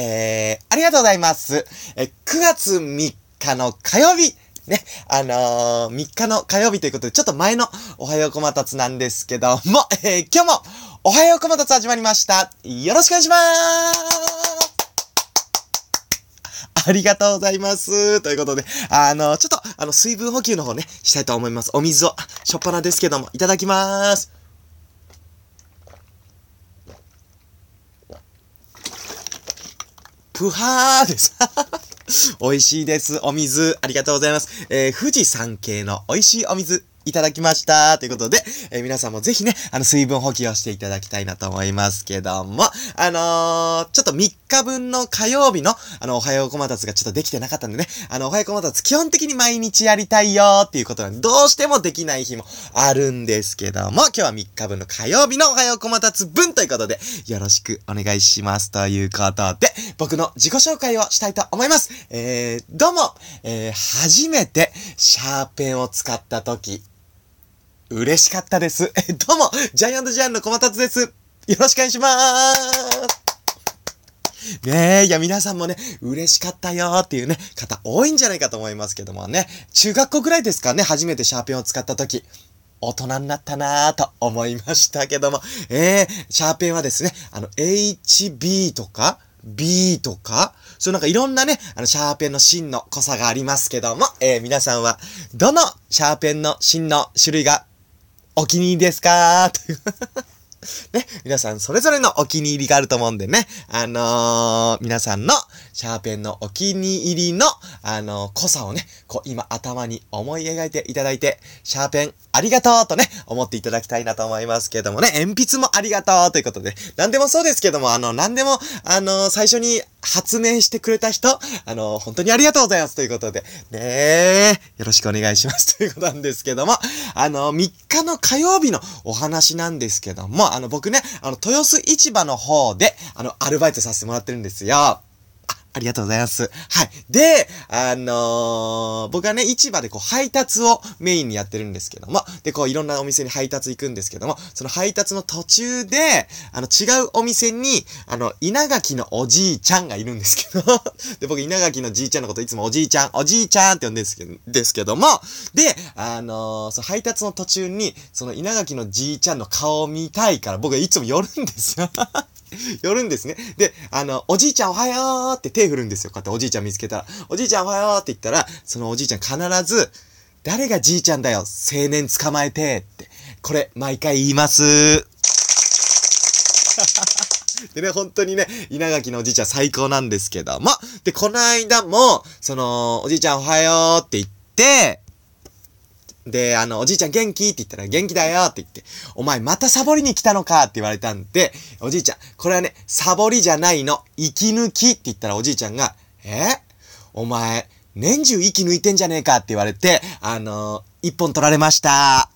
えー、ありがとうございます。えー、9月3日の火曜日、ね、あのー、3日の火曜日ということで、ちょっと前のおはようこまたつなんですけども、えー、今日も、おはようこまたつ始まりました。よろしくお願いしまーすありがとうございます。ということで、あの、ちょっと、あの、水分補給の方ね、したいと思います。お水を、しょっぱなですけども、いただきまーす。ぷはーです。美味しいです。お水、ありがとうございます。えー、富士山系の美味しいお水、いただきました。ということで、えー皆さんもぜひね、あの、水分補給をしていただきたいなと思いますけども、あのー、ちょっと3日分の火曜日の、あの、おはようこまたつがちょっとできてなかったんでね、あの、おはようこまたつ基本的に毎日やりたいよーっていうことなんで、どうしてもできない日もあるんですけども、今日は3日分の火曜日のおはようこまたつ分ということで、よろしくお願いしますということで、僕の自己紹介をしたいと思います。えー、どうも、えー、初めてシャーペンを使った時、嬉しかったです。えどうも、ジャイアントジャイアンの小松です。よろしくお願いしまーす。ねえ、いや皆さんもね、嬉しかったよーっていうね、方多いんじゃないかと思いますけどもね、中学校ぐらいですかね、初めてシャーペンを使った時。大人になったなぁと思いましたけども、えー、シャーペンはですね、あの、HB とか、B とか、そうなんかいろんなね、あの、シャーペンの芯の濃さがありますけども、えー、皆さんは、どのシャーペンの芯の種類がお気に入りですか？という。ね、皆さんそれぞれのお気に入りがあると思うんでね、あのー、皆さんのシャーペンのお気に入りの、あのー、濃さをね、こう今頭に思い描いていただいて、シャーペンありがとうとね、思っていただきたいなと思いますけどもね、鉛筆もありがとうということで、何でもそうですけども、あの、何でも、あのー、最初に発明してくれた人、あの、本当にありがとうございます。ということで、ねえ、よろしくお願いします。ということなんですけども、あの、3日の火曜日のお話なんですけども、あの、僕ね、あの、豊洲市場の方で、あの、アルバイトさせてもらってるんですよ。ありがとうございます。はい。で、あのー、僕はね、市場でこう配達をメインにやってるんですけども、で、こういろんなお店に配達行くんですけども、その配達の途中で、あの、違うお店に、あの、稲垣のおじいちゃんがいるんですけど、で、僕稲垣のじいちゃんのこといつもおじいちゃん、おじいちゃんって呼んでるんですけど、ですけども、で、あのー、その配達の途中に、その稲垣のじいちゃんの顔を見たいから、僕はいつも寄るんですよ。寄るんですね。で、あの、おじいちゃんおはようって手振るんですよ。こうやっておじいちゃん見つけたら。おじいちゃんおはようって言ったら、そのおじいちゃん必ず、誰がじいちゃんだよ青年捕まえてって。これ、毎回言います。でね、本当にね、稲垣のおじいちゃん最高なんですけども。で、この間も、その、おじいちゃんおはようって言って、で、あの、おじいちゃん元気？って言ったら、元気だよって言って、お前またサボりに来たのか？って言われたんで、おじいちゃん、これはね、サボりじゃないの、息抜きって言ったらおじいちゃんが、え？お前、年中息抜いてんじゃねえかって言われて、あのー、一本取られました。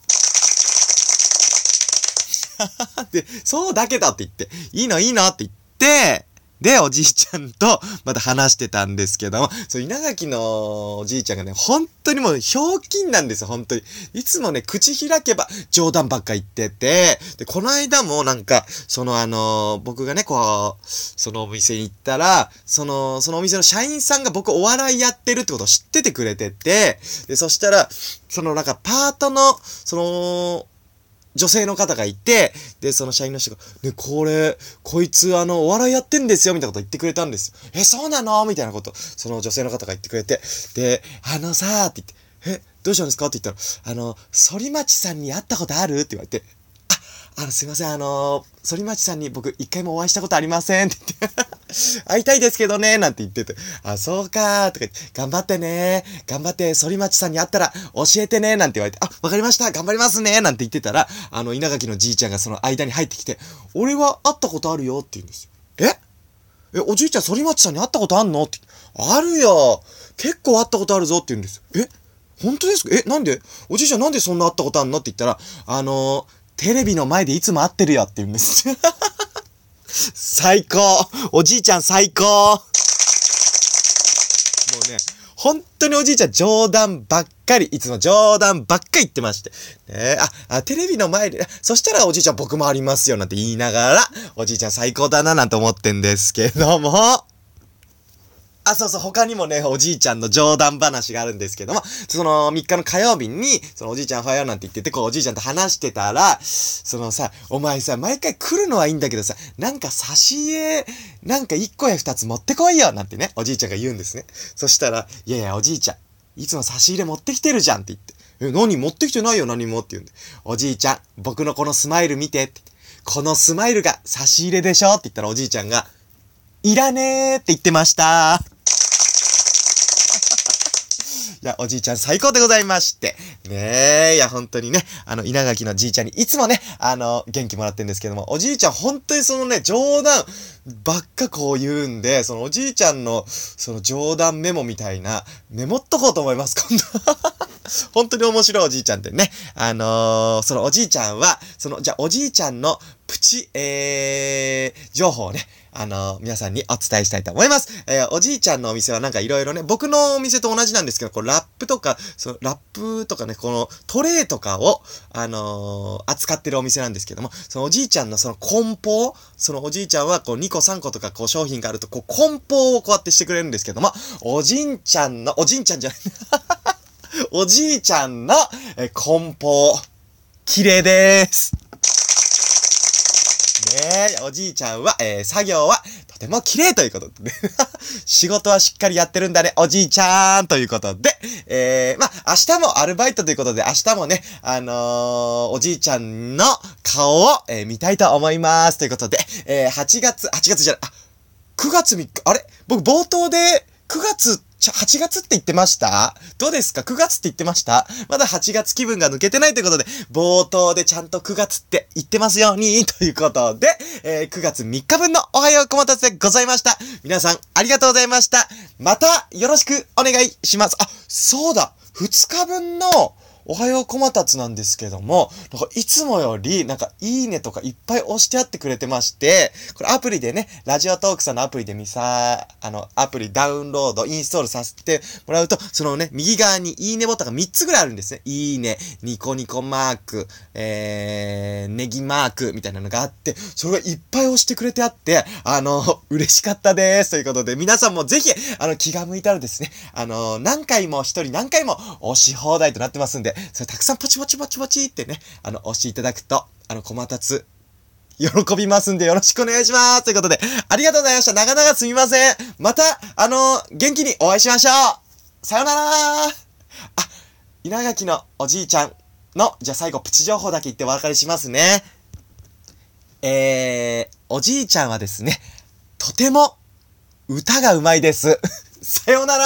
で、そうだけどって言って、いいのいいのって言って、で、おじいちゃんと、また話してたんですけども、そう、稲垣のおじいちゃんがね、本当にもう、ひょうきんなんですよ、本当に。いつもね、口開けば、冗談ばっか言ってて、で、この間もなんか、そのあの僕がね、こう、そのお店に行ったら、その、そのお店の社員さんが僕お笑いやってるってことを知っててくれてて、で、そしたら、そのなんか、パートの、その、女性の方がいて、で、その社員の人が、ね、これ、こいつ、あの、お笑いやってんですよ、みたいなこと言ってくれたんですよ。え、そうなの？みたいなこと、その女性の方が言ってくれて、で、あのさって言って、え、どうしたんですか？って言ったら、あの、反町さんに会ったことある？って言われて、あ、の、すいません、あの、反町さんに僕一回もお会いしたことありません。って言って、会いたいですけどね、なんて言ってて、あ、そうかとか言って、頑張ってね頑張って反町さんに会ったら教えてねなんて言われて、あ、わかりました頑張りますねなんて言ってたら、あの、稲垣のじいちゃんがその間に入ってきて、俺は会ったことあるよって言うんですよ。え？え、おじいちゃん反町さんに会ったことあんの？って。あるよ結構会ったことあるぞって言うんです。よ。え？本当ですか？え、なんで？おじいちゃんなんでそんな会ったことあんの？って言ったら、あのテレビの前でいつも会ってるよって言うんです。最高おじいちゃん最高もうね、本当におじいちゃん冗談ばっかり、いつも冗談ばっかり言ってまして。ねあ、あ、テレビの前で、そしたらおじいちゃん僕もありますよなんて言いながら、おじいちゃん最高だななんて思ってんですけども。あ、そうそう、他にもね、おじいちゃんの冗談話があるんですけども、その3日の火曜日に、そのおじいちゃんおはようなんて言ってて、こうおじいちゃんと話してたら、そのさ、お前さ、毎回来るのはいいんだけどさ、なんか差し入れ、なんか1個や2つ持ってこいよなんてね、おじいちゃんが言うんですね。そしたら、いやいや、おじいちゃん、いつも差し入れ持ってきてるじゃんって言って。え、何持ってきてないよ、何もって言うんで。おじいちゃん、僕のこのスマイル見てって。このスマイルが差し入れでしょって言ったらおじいちゃんが、いらねーって言ってました。いや、おじいちゃん最高でございまして。ねえ、いや、本当にね、あの、稲垣のじいちゃんにいつもね、あの、元気もらってるんですけども、おじいちゃん本当にそのね、冗談ばっかこう言うんで、そのおじいちゃんの、その冗談メモみたいな、メモっとこうと思います、今度。本当に面白いおじいちゃんってね。あのー、そのおじいちゃんは、その、じゃあおじいちゃんのプチ、えー、情報をね、あの、皆さんにお伝えしたいと思います。えー、おじいちゃんのお店はなんか色々ね、僕のお店と同じなんですけど、こうラップとか、そのラップとかね、このトレーとかを、あのー、扱ってるお店なんですけども、そのおじいちゃんのその梱包、そのおじいちゃんはこう2個3個とかこう商品があると、こう梱包をこうやってしてくれるんですけども、おじんちゃんの、おじんちゃんじゃないおじいちゃんの、え梱包、綺麗です。ねえ、おじいちゃんは、えー、作業はとても綺麗ということで、ね、仕事はしっかりやってるんだね、おじいちゃんということで、えー、まあ、明日もアルバイトということで、明日もね、あのー、おじいちゃんの顔を、えー、見たいと思います。ということで、えー、8月、8月じゃない、あ、9月3日、あれ？僕冒頭で9月ちょ、8月って言ってました？どうですか ?9 月って言ってました？まだ8月気分が抜けてないということで、冒頭でちゃんと9月って言ってますように、ということで、えー、9月3日分のおはようこまたせでございました。皆さん、ありがとうございました。また、よろしくお願いします。あ、そうだ !2 日分の、おはようこまたつなんですけども、なんかいつもより、なんかいいねとかいっぱい押してあってくれてまして、これアプリでね、ラジオトークさんのアプリで見さ、あの、アプリダウンロード、インストールさせてもらうと、そのね、右側にいいねボタンが3つぐらいあるんですね。いいね、ニコニコマーク、えー、ネギマークみたいなのがあって、それがいっぱい押してくれてあって、あの、嬉しかったです。ということで、皆さんもぜひ、あの、気が向いたらですね、あの、何回も一人何回も押し放題となってますんで、それたくさんポチポチポチポチってね、あの、押していただくと、あの、またつ、喜びますんでよろしくお願いしますということで、ありがとうございました。長々すみません。また、あの、元気にお会いしましょうさよならあ、稲垣のおじいちゃんの、じゃあ最後プチ情報だけ言ってお別れしますね。えー、おじいちゃんはですね、とても歌がうまいです。さよなら